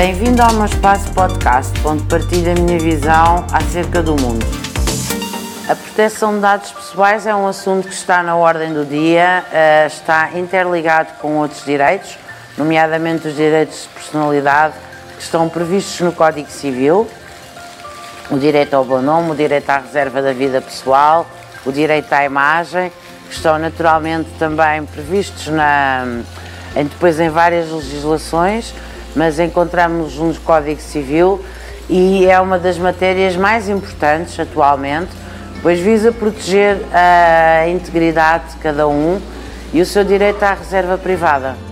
Bem-vindo ao meu espaço podcast, onde partilho a minha visão acerca do mundo. A proteção de dados pessoais é um assunto que está na ordem do dia, eh, está interligado com outros direitos, nomeadamente os direitos de personalidade que estão previstos no Código Civil, o direito ao bom nome, o direito à reserva da vida pessoal, o direito à imagem, que estão naturalmente também previstos na, em, depois em várias legislações, mas encontramos no Código Civil e é uma das matérias mais importantes atualmente, pois visa proteger a integridade de cada um e o seu direito à reserva privada.